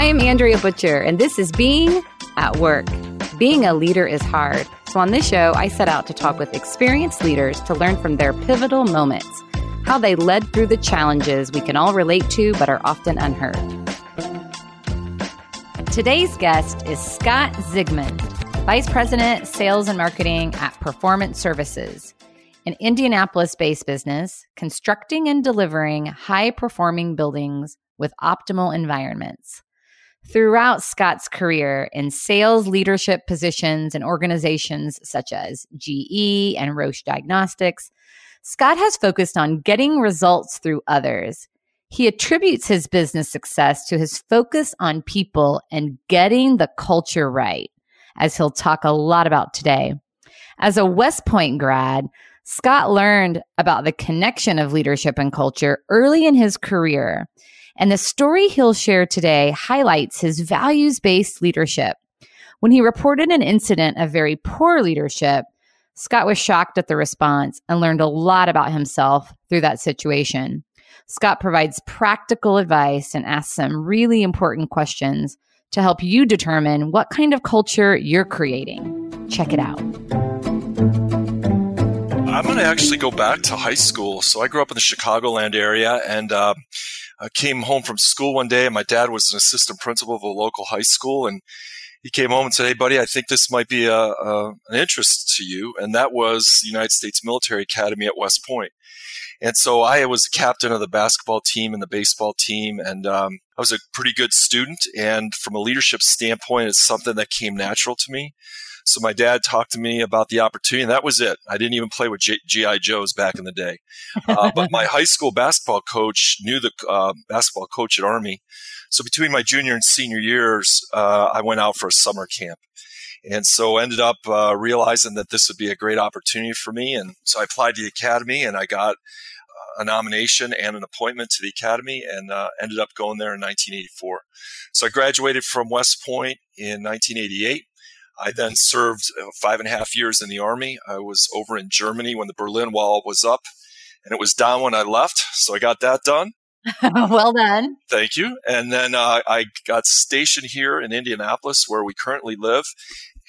I'm Andrea Butcher, and this is Being at Work. Being a leader is hard. So, on this show, I set out to talk with experienced leaders to learn from their pivotal moments, how they led through the challenges we can all relate to but are often unheard. Today's guest is Scott Zigmond, Vice President, Sales and Marketing at Performance Services, an Indianapolis based business constructing and delivering high performing buildings with optimal environments. Throughout Scott's career in sales leadership positions in organizations such as GE and Roche Diagnostics, Scott has focused on getting results through others. He attributes his business success to his focus on people and getting the culture right, as he'll talk a lot about today. As a West Point grad, Scott learned about the connection of leadership and culture early in his career and the story he'll share today highlights his values based leadership. When he reported an incident of very poor leadership, Scott was shocked at the response and learned a lot about himself through that situation. Scott provides practical advice and asks some really important questions to help you determine what kind of culture you're creating. Check it out. I'm going to actually go back to high school. So I grew up in the Chicagoland area and uh, I came home from school one day and my dad was an assistant principal of a local high school and he came home and said, Hey buddy, I think this might be a, a, an interest to you. And that was the United States Military Academy at West Point. And so I was the captain of the basketball team and the baseball team. And um, I was a pretty good student. And from a leadership standpoint, it's something that came natural to me. So my dad talked to me about the opportunity, and that was it. I didn't even play with GI Joes back in the day, uh, but my high school basketball coach knew the uh, basketball coach at Army. So between my junior and senior years, uh, I went out for a summer camp. And so ended up uh, realizing that this would be a great opportunity for me. And so I applied to the academy and I got uh, a nomination and an appointment to the academy and uh, ended up going there in 1984. So I graduated from West Point in 1988 I then served uh, five and a half years in the army. I was over in Germany when the Berlin Wall was up, and it was down when I left. So I got that done. well done. Thank you. And then uh, I got stationed here in Indianapolis, where we currently live,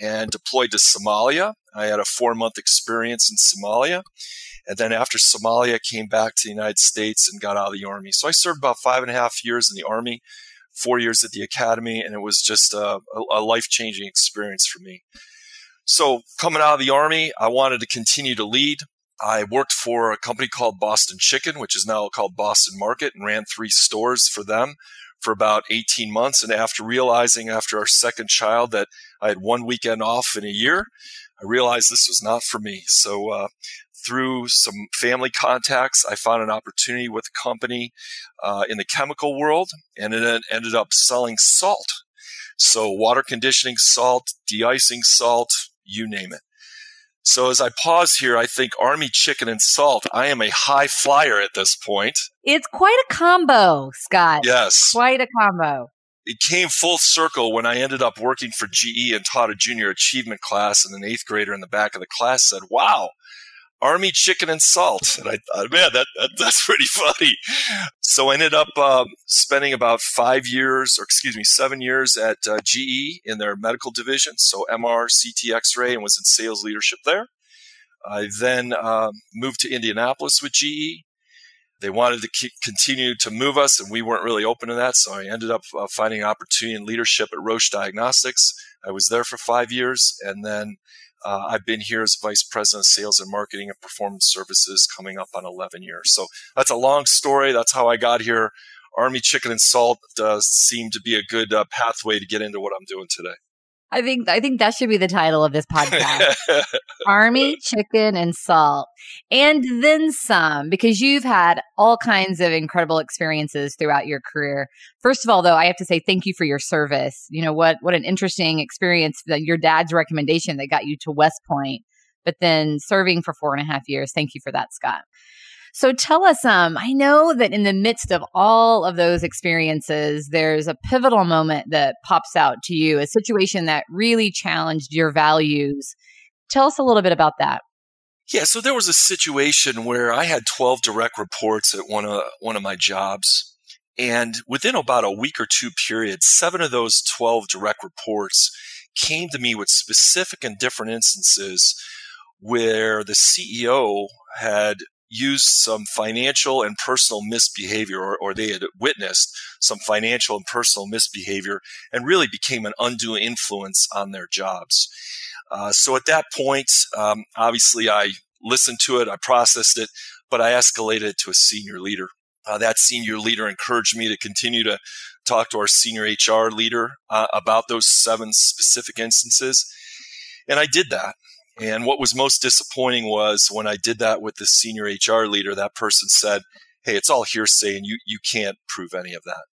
and deployed to Somalia. I had a four month experience in Somalia. And then after Somalia, came back to the United States and got out of the Army. So I served about five and a half years in the Army four years at the academy, and it was just a, a life changing experience for me. So, coming out of the Army, I wanted to continue to lead. I worked for a company called Boston Chicken, which is now called Boston Market, and ran three stores for them for about 18 months. And after realizing after our second child that I had one weekend off in a year, I realized this was not for me. So uh, through some family contacts, I found an opportunity with a company uh, in the chemical world, and it ended up selling salt. So, water conditioning salt, de icing salt, you name it. So, as I pause here, I think Army chicken and salt, I am a high flyer at this point. It's quite a combo, Scott. Yes. Quite a combo it came full circle when I ended up working for GE and taught a junior achievement class, and an eighth grader in the back of the class said, Wow, army chicken and salt. And I thought, man, that, that that's pretty funny. So I ended up uh, spending about five years, or excuse me, seven years at uh, GE in their medical division. So MR, CT, X-ray, and was in sales leadership there. I then uh, moved to Indianapolis with GE. They wanted to keep, continue to move us, and we weren't really open to that. So I ended up uh, finding an opportunity in leadership at Roche Diagnostics. I was there for five years, and then uh, I've been here as Vice President of Sales and Marketing and Performance Services coming up on 11 years. So that's a long story. That's how I got here. Army Chicken and Salt does seem to be a good uh, pathway to get into what I'm doing today. I think I think that should be the title of this podcast. Army, chicken, and salt. And then some, because you've had all kinds of incredible experiences throughout your career. First of all, though, I have to say thank you for your service. You know, what what an interesting experience that your dad's recommendation that got you to West Point, but then serving for four and a half years. Thank you for that, Scott. So tell us, um, I know that in the midst of all of those experiences, there's a pivotal moment that pops out to you, a situation that really challenged your values. Tell us a little bit about that. Yeah, so there was a situation where I had 12 direct reports at one of one of my jobs, And within about a week or two period, seven of those 12 direct reports came to me with specific and different instances where the CEO had used some financial and personal misbehavior, or, or, they had witnessed some financial and personal misbehavior, and really became an undue influence on their jobs. Uh, so at that point, um, obviously, I listened to it, I processed it, but I escalated it to a senior leader. Uh, that senior leader encouraged me to continue to talk to our senior HR leader uh, about those seven specific instances. And I did that. And what was most disappointing was when I did that with the senior HR leader, that person said, Hey, it's all hearsay and you, you can't prove any of that.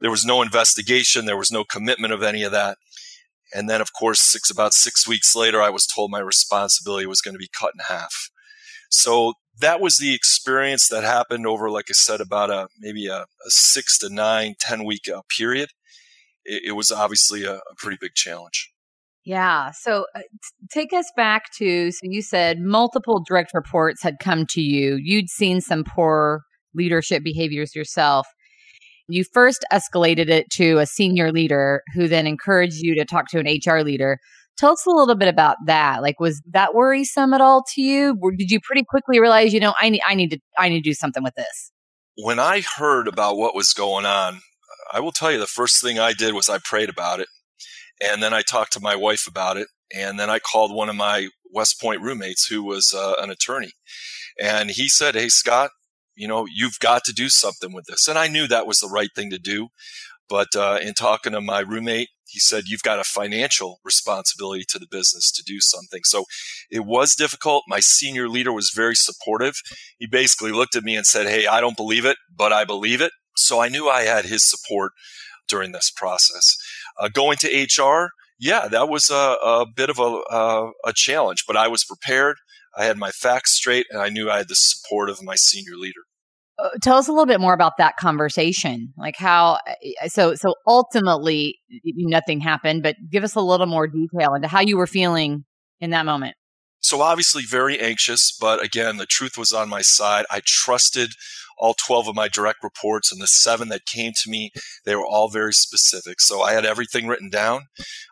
There was no investigation. There was no commitment of any of that. And then, of course, six, about six weeks later, I was told my responsibility was going to be cut in half. So that was the experience that happened over, like I said, about a maybe a, a six to nine, 10 week uh, period. It, it, was obviously a, a, pretty big challenge. Yeah. So uh, t- take us back to so you said multiple direct reports had come to you. You'd seen some poor leadership behaviors yourself. You first escalated it to a senior leader who then encouraged you to talk to an HR leader. Tell us a little bit about that. Like, was that worrisome at all to you? Or did you pretty quickly realize, you know, I need, I need to, I need to do something with this? When I heard about what was going on, I will tell you the first thing I did was I prayed about it. And then I talked to my wife about it. And then I called one of my West Point roommates who was uh, an attorney. And he said, Hey, Scott, you know, you've got to do something with this. And I knew that was the right thing to do. But uh, in talking to my roommate, he said, You've got a financial responsibility to the business to do something. So it was difficult. My senior leader was very supportive. He basically looked at me and said, Hey, I don't believe it, but I believe it. So I knew I had his support during this process. Uh, going to HR, yeah, that was a, a bit of a, a, a challenge, but I was prepared. I had my facts straight, and I knew I had the support of my senior leader. Uh, tell us a little bit more about that conversation like how uh, so so ultimately nothing happened but give us a little more detail into how you were feeling in that moment so obviously very anxious but again the truth was on my side. I trusted all 12 of my direct reports and the seven that came to me they were all very specific. So i had everything written down.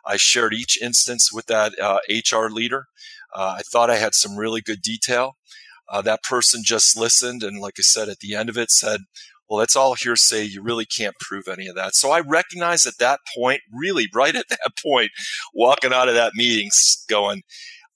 I shared each instance with that uh, hr leader. Uh, i thought i had some really good detail. Uh, that person just listened and, like I said, at the end of it said, well, that's all hearsay. You really can't prove any of that. So I recognized at that point, really right at that point, walking out of that meeting going,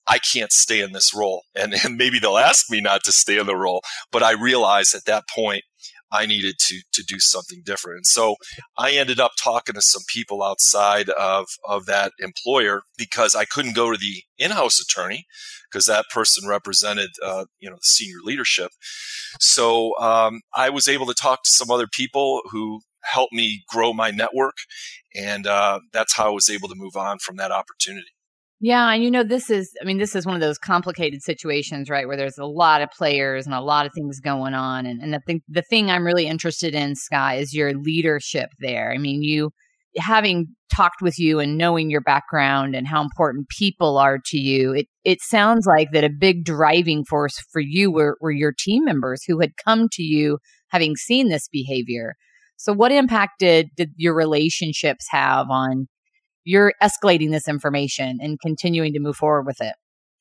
I can't stay in this role. And, and maybe they'll ask me not to stay in the role. But I realized at that point, I needed to to do something different. And so I ended up talking to some people outside of of that employer because I couldn't go to the in-house attorney because that person represented uh, you know the senior leadership. So um, I was able to talk to some other people who helped me grow my network, and uh, that's how I was able to move on from that opportunity. Yeah, and you know this is I mean this is one of those complicated situations, right, where there's a lot of players and a lot of things going on and and the thing the thing I'm really interested in Sky is your leadership there. I mean, you having talked with you and knowing your background and how important people are to you, it it sounds like that a big driving force for you were were your team members who had come to you having seen this behavior. So what impact did, did your relationships have on you're escalating this information and continuing to move forward with it?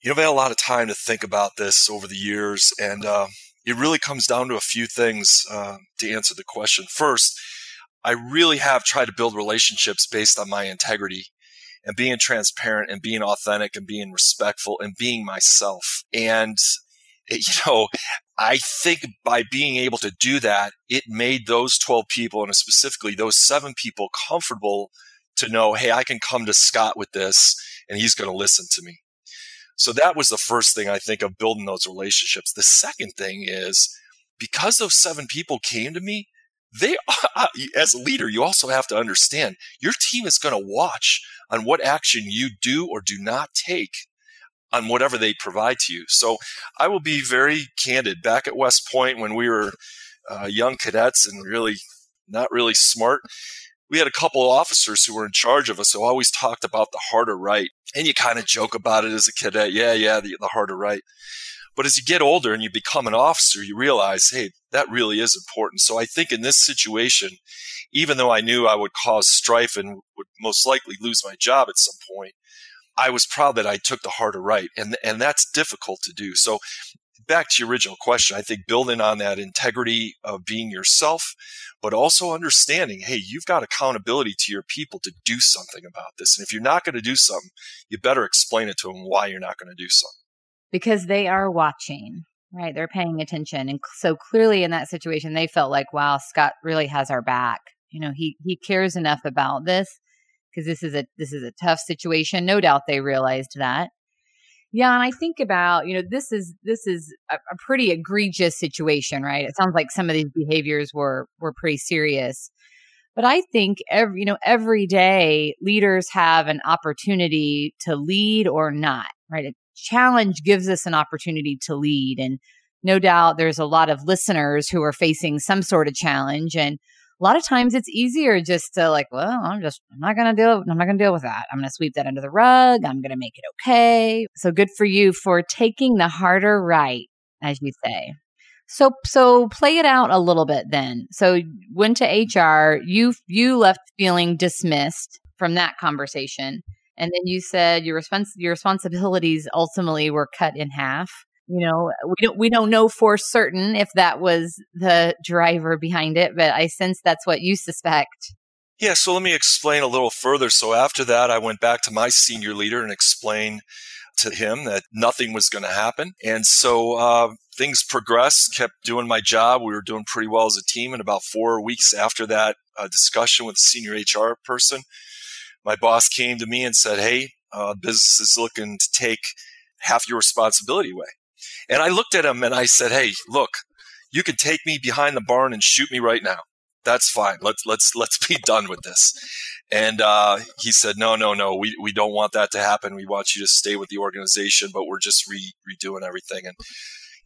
You know, I've had a lot of time to think about this over the years, and uh, it really comes down to a few things uh, to answer the question. First, I really have tried to build relationships based on my integrity and being transparent and being authentic and being respectful and being myself. And, you know, I think by being able to do that, it made those 12 people and specifically those seven people comfortable to know, hey, I can come to Scott with this and he's going to listen to me. So that was the first thing I think of building those relationships. The second thing is because those seven people came to me, they as a leader, you also have to understand your team is going to watch on what action you do or do not take on whatever they provide to you. So I will be very candid. Back at West Point when we were uh, young cadets and really not really smart, we had a couple of officers who were in charge of us who always talked about the harder right. And you kind of joke about it as a cadet. Yeah, yeah, the, the harder right. But as you get older and you become an officer, you realize, hey, that really is important. So I think in this situation, even though I knew I would cause strife and would most likely lose my job at some point, I was proud that I took the harder right. And, and that's difficult to do. So back to your original question, I think building on that integrity of being yourself, but also understanding, hey, you've got accountability to your people to do something about this. And if you're not going to do something, you better explain it to them why you're not going to do something. Because they are watching, right? They're paying attention. And so clearly in that situation, they felt like, wow, Scott really has our back. You know, he, he cares enough about this because this is a, this is a tough situation. No doubt they realized that. Yeah, and I think about, you know, this is this is a, a, pretty egregious situation, right? It sounds like some of these behaviors were were pretty serious. But I think every, you know, every day leaders have an opportunity to lead or not, right? A challenge gives us an opportunity to lead and no doubt there's a lot of listeners who are facing some sort of challenge and a lot of times it's easier just to like, well, I'm just, I'm not to deal, I'm not to deal with that. I'm to sweep that under the rug. I'm to make it okay. So good for you for taking the harder right, as you say. So, so play it out a little bit then. So went to HR, you, you left feeling dismissed from that conversation. And then you said your respons- your responsibilities ultimately were cut in half you know we don't we don't know for certain if that was the driver behind it but i sense that's what you suspect. Yeah so let me explain a little further. So after that i went back to my senior leader and explained to him that nothing was going to happen. And so uh, things progressed kept doing my job. We were doing pretty well as a team. And about four weeks after that uh, discussion with the senior hr person my boss came to me and said hey uh, business is looking to take half your responsibility away and I looked at him and I said, "Hey, look, you can take me behind the barn and shoot me right now. That's fine. Let's let's let's be done with this." And uh, he said, "No, no, no. We we don't want that to happen. We want you to stay with the organization, but we're just re- redoing everything." And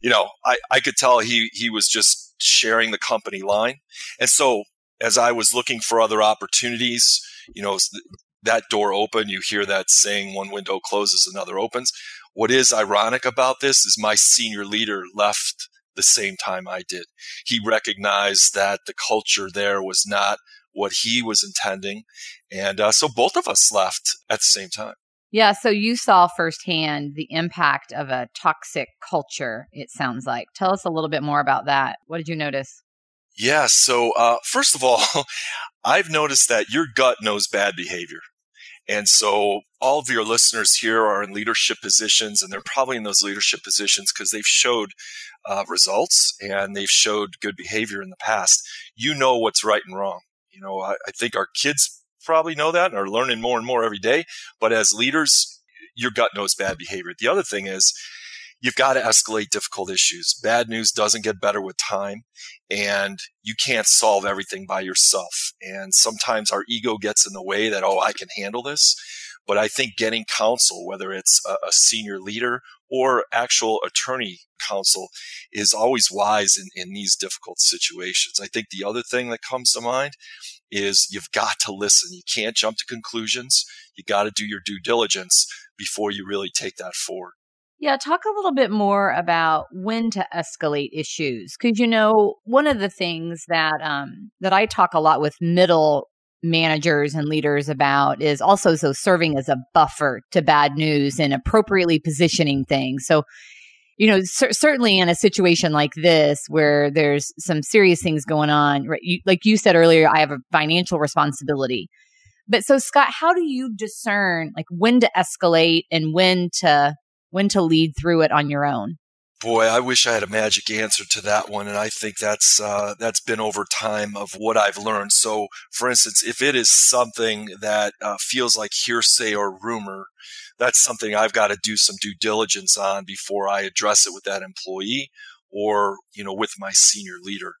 you know, I I could tell he he was just sharing the company line. And so as I was looking for other opportunities, you know, that door open. You hear that saying, "One window closes, another opens." What is ironic about this is my senior leader left the same time I did. He recognized that the culture there was not what he was intending. And uh, so both of us left at the same time. Yeah. So you saw firsthand the impact of a toxic culture, it sounds like. Tell us a little bit more about that. What did you notice? Yeah. So, uh, first of all, I've noticed that your gut knows bad behavior. And so all of your listeners here are in leadership positions, and they're probably in those leadership positions because they've showed uh, results and they've showed good behavior in the past. You know what's right and wrong. You know, I, I think our kids probably know that and are learning more and more every day. But as leaders, your gut knows bad behavior. The other thing is, you've got to escalate difficult issues. Bad news doesn't get better with time and you can't solve everything by yourself. And sometimes our ego gets in the way that, oh, I can handle this. But I think getting counsel, whether it's a, a senior leader or actual attorney counsel is always wise in, in these difficult situations. I think the other thing that comes to mind is you've got to listen. You can't jump to conclusions. You got to do your due diligence before you really take that forward. Yeah, talk a little bit more about when to escalate issues because you know one of the things that um, that I talk a lot with middle managers and leaders about is also so serving as a buffer to bad news and appropriately positioning things. So, you know, cer- certainly in a situation like this where there's some serious things going on, right? You, like you said earlier, I have a financial responsibility. But so, Scott, how do you discern like when to escalate and when to when to lead through it on your own? Boy, I wish I had a magic answer to that one, and I think that's uh, that's been over time of what I've learned. So, for instance, if it is something that uh, feels like hearsay or rumor, that's something I've got to do some due diligence on before I address it with that employee or you know with my senior leader.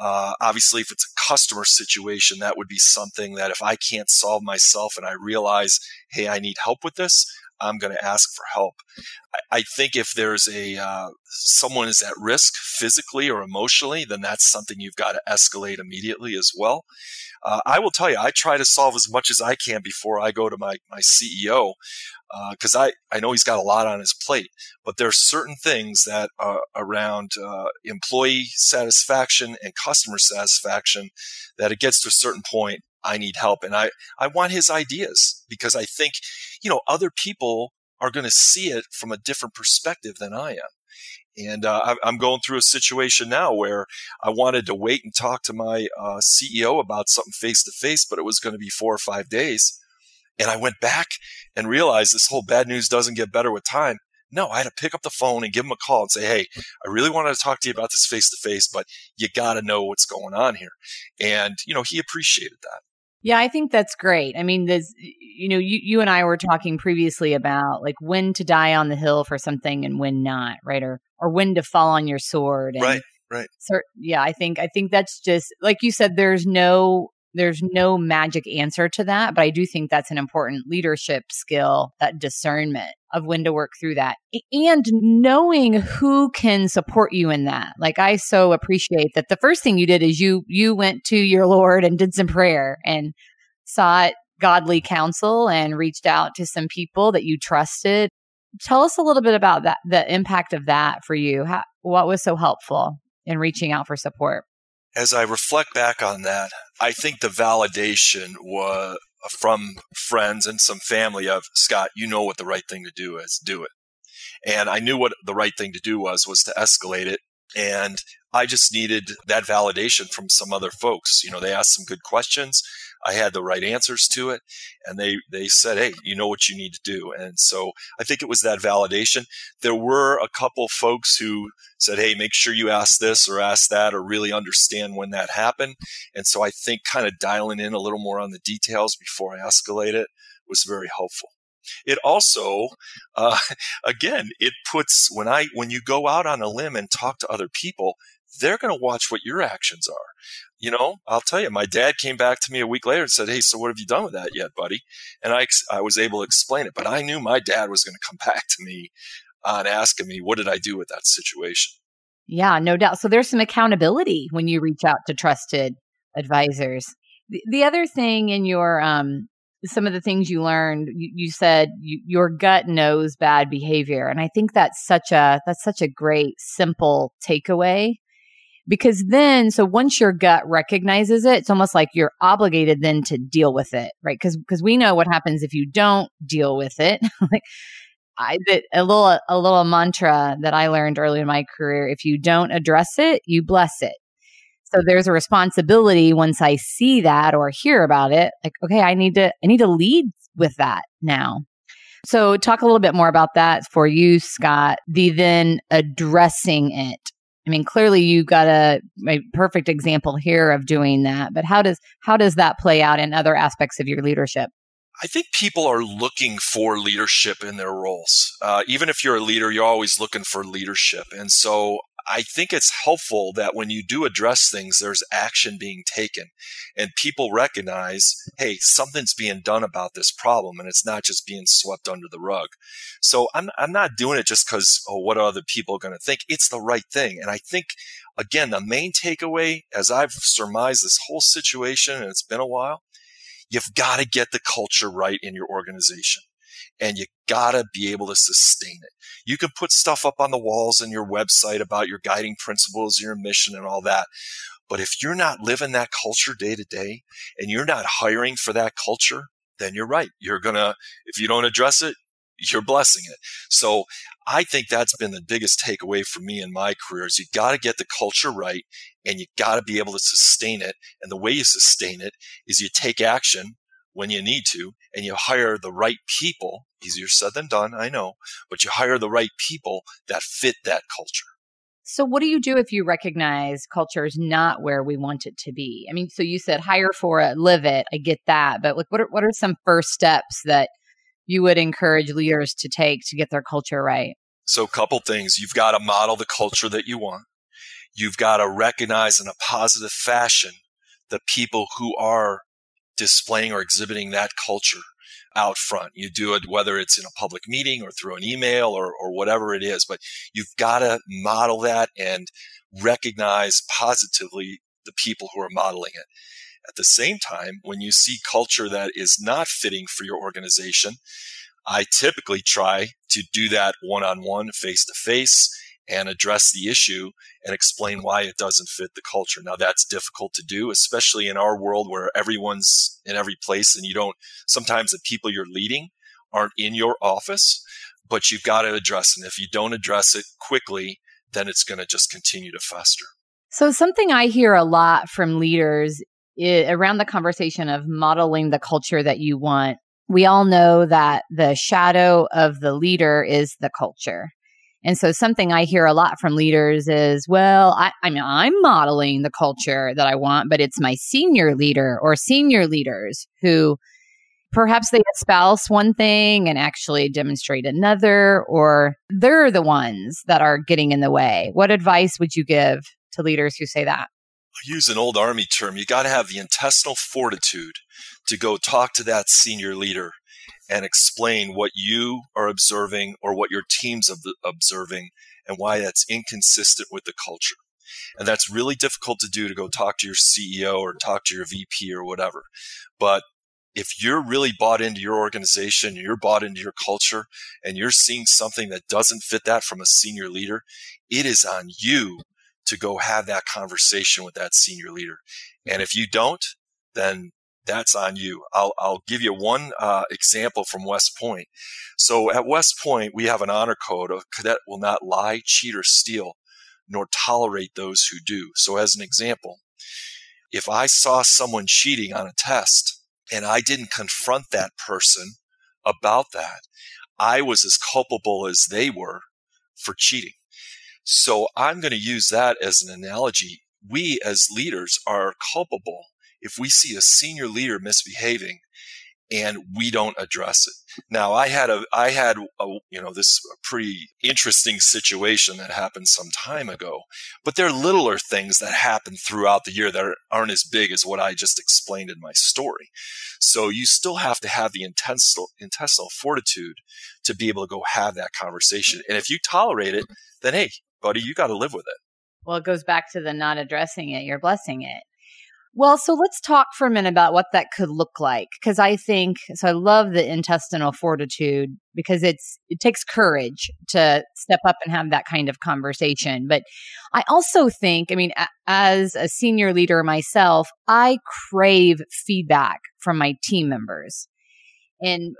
Uh, obviously, if it's a customer situation, that would be something that if I can't solve myself and I realize, hey, I need help with this, I'm going to ask for help. I, I think if there's a uh, someone is at risk physically or emotionally, then that's something you've got to escalate immediately as well. Uh, I will tell you, I try to solve as much as I can before I go to my my CEO because uh, I, I know he's got a lot on his plate, but there are certain things that are around uh, employee satisfaction and customer satisfaction that it gets to a certain point, I need help. And I, I want his ideas because I think, you know, other people are going to see it from a different perspective than I am. And uh, I'm going through a situation now where I wanted to wait and talk to my uh, CEO about something face to face, but it was going to be four or five days. And I went back and realized this whole bad news doesn't get better with time. No, I had to pick up the phone and give him a call and say, Hey, I really wanted to talk to you about this face to face, but you got to know what's going on here. And, you know, he appreciated that. Yeah, I think that's great. I mean, there's, you know, you, you and I were talking previously about like when to die on the hill for something and when not, right? Or, or when to fall on your sword. And right, right. So, yeah, I think, I think that's just, like you said, there's no there's no magic answer to that, but I do think that's an important leadership skill, that discernment of when to work through that and knowing who can support you in that. Like I so appreciate that the first thing you did is you you went to your Lord and did some prayer and sought godly counsel and reached out to some people that you trusted. Tell us a little bit about that the impact of that for you. How, what was so helpful in reaching out for support? As I reflect back on that, I think the validation was from friends and some family of Scott, you know what the right thing to do is, do it. And I knew what the right thing to do was, was to escalate it. And I just needed that validation from some other folks. You know, they asked some good questions. I had the right answers to it. And they, they said, Hey, you know what you need to do. And so I think it was that validation. There were a couple folks who said, Hey, make sure you ask this or ask that or really understand when that happened. And so I think kind of dialing in a little more on the details before I escalate it was very helpful it also uh, again it puts when i when you go out on a limb and talk to other people they're going to watch what your actions are you know, I'll tell you, my dad came back to me a week later and said, Hey, so what have you done with that yet, buddy? And I, I was able to explain it, but I knew my dad was going to come back to me on asking me, what did I do with that situation? Yeah, no doubt. So there's some accountability when you reach out to trusted advisors. The, the other thing in your, um, some of the things you learned, you, you said you, your gut knows bad behavior. And I think that's such a, that's such a great, simple takeaway because then so once your gut recognizes it it's almost like you're obligated then to deal with it right? Because because we know what happens if you don't deal with it. Like i a little a little mantra that i learned early in my career if you don't address it you bless it. So there's a responsibility once i see that or hear about it like okay i need to i need to lead with that now. So talk a little bit more about that for you scott the then addressing it I mean, clearly you got a, a, perfect example here of doing that, but how does how does that play out in other aspects of your leadership? I think people are looking for leadership in their roles. Uh, even if you're a leader, you're always looking for leadership, and so I think it's helpful that when you do address things, there's action being taken and people recognize, hey, something's being done about this problem and it's not just being swept under the rug. So I'm, I'm not doing it just because, oh, what are other people going to think? It's the right thing. And I think, again, the main takeaway, as I've surmised this whole situation, and it's been a while, you've got to get the culture right in your organization and you gotta be able to sustain it. You can put stuff up on the walls in your website about your guiding principles, your mission and all that. But if you're not living that culture day to day and you're not hiring for that culture, then you're right. You're gonna, if you don't address it, you're blessing it. So I think that's been the biggest takeaway for me in my career is you got to get the culture right and you got to be able to sustain it. And the way you sustain it is you take action when you need to and you hire the right people. Easier said than done, I know, but you hire the right people that fit that culture. So, what do you do if you recognize culture is not where we want it to be? I mean, so you said hire for it, live it. I get that, but like, what are what are some first steps that you would encourage leaders to take to get their culture right? So, a couple things. You've got to model the culture that you want. You've got to recognize in a positive fashion the people who are displaying or exhibiting that culture. out front. You do it whether it's in a public meeting or through an email or, or whatever it is, but you've got to model that and recognize positively the people who are modeling it. At the same time, when you see culture that is not fitting for your organization, I typically try to do that one on one, face to face, and address the issue and explain why it doesn't fit the culture. Now that's difficult to do, especially in our world where everyone's in every place and you don't, sometimes the people you're leading aren't in your office, but you've got to address it. And if you don't address it quickly, then it's going to just continue to fester. So something I hear a lot from leaders around the conversation of modeling the culture that you want. We all know that the shadow of the leader is the culture. And so something I hear a lot from leaders is, well, I, I mean, I'm modeling the culture that I want, but it's my senior leader or senior leaders who perhaps they espouse one thing and actually demonstrate another, or they're the ones that are getting in the way. What advice would you give to leaders who say that? use an old army term, you got to have the intestinal fortitude to go talk to that senior leader and explain what you are observing or what your team's observing and why that's inconsistent with the culture. And that's really difficult to do to go talk to your CEO or talk to your VP or whatever. But if you're really bought into your organization, you're bought into your culture, and you're seeing something that doesn't fit that from a senior leader, it is on you to go have that conversation with that senior leader. And if you don't, then that's on you. I'll, I'll give you one uh, example from West Point. So at West Point, we have an honor code. A cadet will not lie, cheat, or steal, nor tolerate those who do. So as an example, if I saw someone cheating on a test and I didn't confront that person about that, I was as culpable as they were for cheating. So I'm going to use that as an analogy. We as leaders are culpable if we see a senior leader misbehaving and we don't address it. Now, I had a, I had a, you know, this pretty interesting situation that happened some time ago, but there are littler things that happen throughout the year that aren't as big as what I just explained in my story. So you still have to have the intestinal, intestinal fortitude to be able to go have that conversation. And if you tolerate it, then hey, buddy, you got to live with it. Well, it goes back to the not addressing it, you're blessing it. Well, so let's talk for a minute about what that could look like. Cause I think, so I love the intestinal fortitude because it's, it takes courage to step up and have that kind of conversation. But I also think, I mean, a- as a senior leader myself, I crave feedback from my team members. And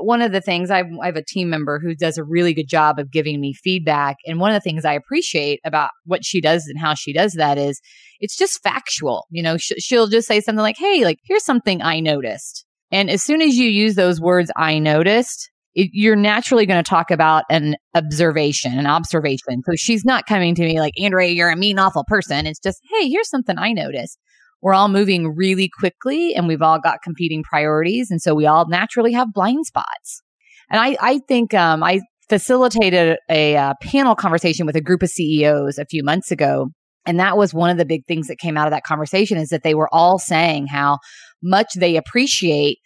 one of the things I've, I have a team member who does a really good job of giving me feedback. And one of the things I appreciate about what she does and how she does that is it's just factual. You know, sh- she'll just say something like, Hey, like, here's something I noticed. And as soon as you use those words, I noticed, it, you're naturally going to talk about an observation, an observation. So she's not coming to me like, Andrea, you're a mean, awful person. It's just, Hey, here's something I noticed we're all moving really quickly and we've all got competing priorities. And so we all naturally have blind spots. And I, I think, um, I facilitated a uh, panel conversation with a group of CEOs a few months ago. And that was one of the big things that came out of that conversation is that they were all saying how much they appreciate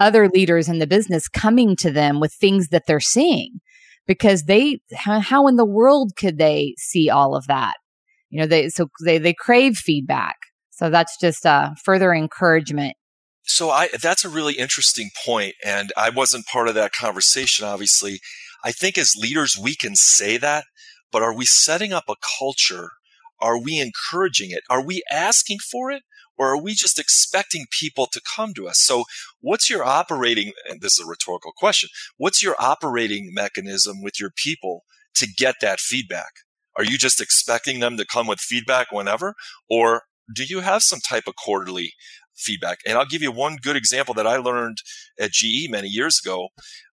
other leaders in the business coming to them with things that they're seeing because they, how in the world could they see all of that? You know, they, so they, they crave feedback. So that's just uh, further encouragement. So I that's a really interesting point, and I wasn't part of that conversation. Obviously, I think as leaders we can say that, but are we setting up a culture? Are we encouraging it? Are we asking for it? Or are we just expecting people to come to us? So what's your operating, and this is a rhetorical question, what's your operating mechanism with your people to get that feedback? Are you just expecting them to come with feedback whenever? Or do you have some type of quarterly feedback? And I'll give you one good example that I learned at GE many years ago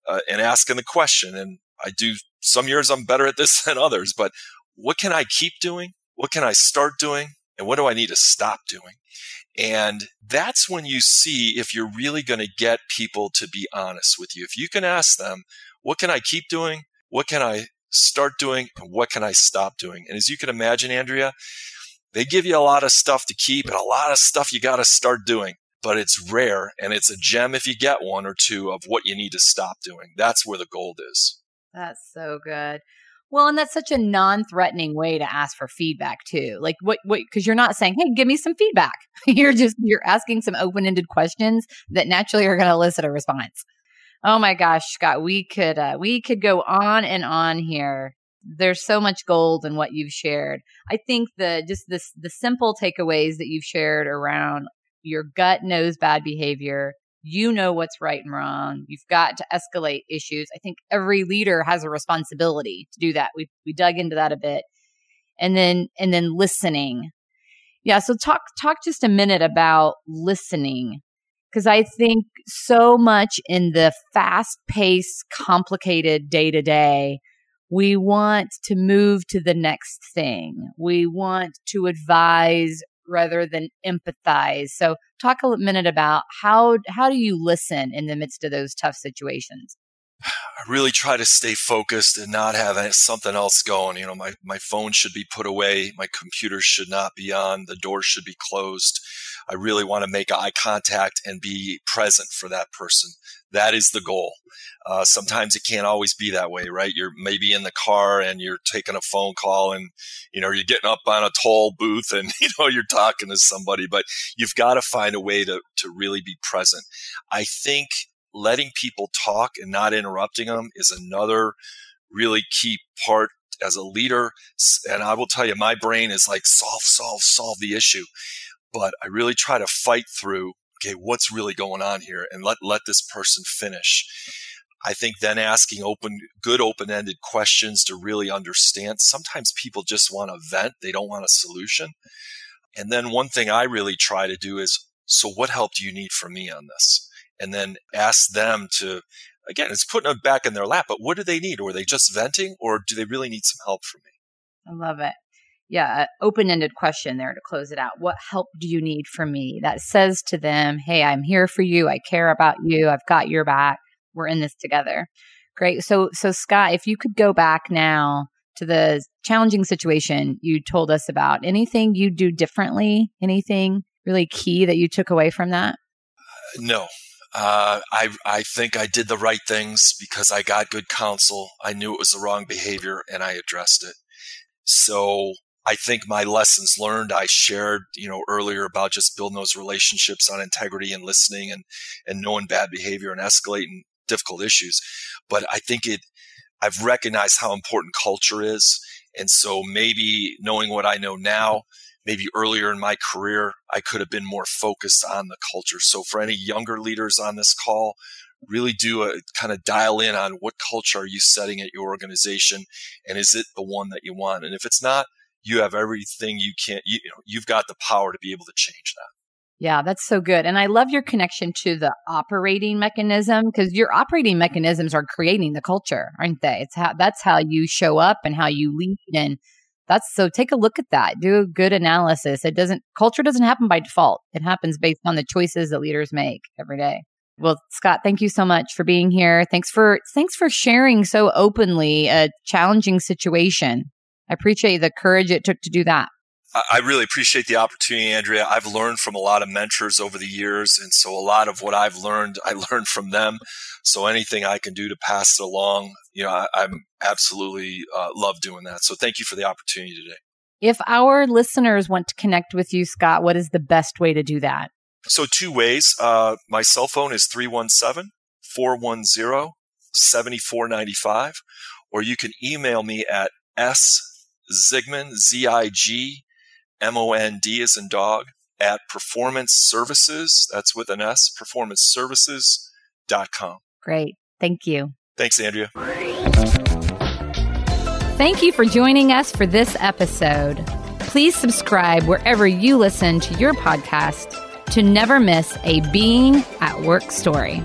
uh, and asking the question. And I do some years I'm better at this than others, but what can I keep doing? What can I start doing? And what do I need to stop doing? And that's when you see if you're really going to get people to be honest with you. If you can ask them, what can I keep doing? What can I start doing? And what can I stop doing? And as you can imagine, Andrea, they give you a lot of stuff to keep and a lot of stuff you got to start doing. but it's rare and it's a gem if you get one or two of what you need to stop doing. That's where the gold is. That's so good. Well, and that's such a non-threatening way to ask for feedback too. Like what what cuz you're not saying, "Hey, give me some feedback." you're just you're asking some open-ended questions that naturally are going to elicit a response. Oh my gosh, Scott, we could uh, we could go on and on here. There's so much gold in what you've shared. I think the just this the simple takeaways that you've shared around your gut knows bad behavior, you know what's right and wrong. You've got to escalate issues. I think every leader has a responsibility to do that. We we dug into that a bit. And then and then listening. Yeah, so talk talk just a minute about listening because I think so much in the fast-paced, complicated day-to-day we want to move to the next thing. We want to advise rather than empathize. So talk a minute about how how do you listen in the midst of those tough situations? I really try to stay focused and not have something else going. You know, my, my phone should be put away. My computer should not be on. The door should be closed. I really want to make eye contact and be present for that person. That is the goal. Uh, sometimes it can't always be that way, right? You're maybe in the car and you're taking a phone call and, you know, you're getting up on a toll booth and, you know, you're talking to somebody, but you've got to find a way to, to really be present. I think letting people talk and not interrupting them is another really key part as a leader. And I will tell you, my brain is like solve, solve, solve the issue. But I really try to fight through, okay, what's really going on here and let, let this person finish. I think then asking open, good open-ended questions to really understand. Sometimes people just want to vent. They don't want a solution. And then one thing I really try to do is, so what help do you need from me on this? and then ask them to again it's putting it back in their lap but what do they need or are they just venting or do they really need some help from me i love it yeah open-ended question there to close it out. What help do you need from me that says to them hey i'm here for you. I care about you. I've got your back. We're in this together. Great. So so scott if you could go back now to the challenging situation you told us about anything you do differently? Anything really key that you took away from that? No. Uh, I, I think I did the right things because I got good counsel. I knew it was the wrong behavior and I addressed it. So I think my lessons learned I shared, you know, earlier about just building those relationships on integrity and listening and, and knowing bad behavior and escalating difficult issues. But I think it, I've recognized how important culture is. And so maybe knowing what I know now, maybe earlier in my career, I could have been more focused on the culture. So for any younger leaders on this call, really do a kind of dial in on what culture are you setting at your organization and is it the one that you want? And if it's not, you have everything you can, you, you know, you've got the power to be able to change that. Yeah, that's so good. And I love your connection to the operating mechanism because your operating mechanisms are creating the culture, aren't they? It's how that's how you show up and how you lead and that's so take a look at that. Do a good analysis. It doesn't culture doesn't happen by default. It happens based on the choices that leaders make every day. Well, Scott, thank you so much for being here. Thanks for thanks for sharing so openly a challenging situation. I appreciate the courage it took to do that. I really appreciate the opportunity, Andrea. I've learned from a lot of mentors over the years. And so a lot of what I've learned, I learned from them. So anything I can do to pass it along, you know, I, am absolutely uh, love doing that. So thank you for the opportunity today. If our listeners want to connect with you, Scott, what is the best way to do that? So two ways. Uh, my cell phone is 317 410 7495, or you can email me at s Zigmond, Z I G M O N D is in dog, at performance services, that's with an S, performanceservices.com. Great. Thank you. Thanks, Andrea. Thank you for joining us for this episode. Please subscribe wherever you listen to your podcast to never miss a Being at Work story.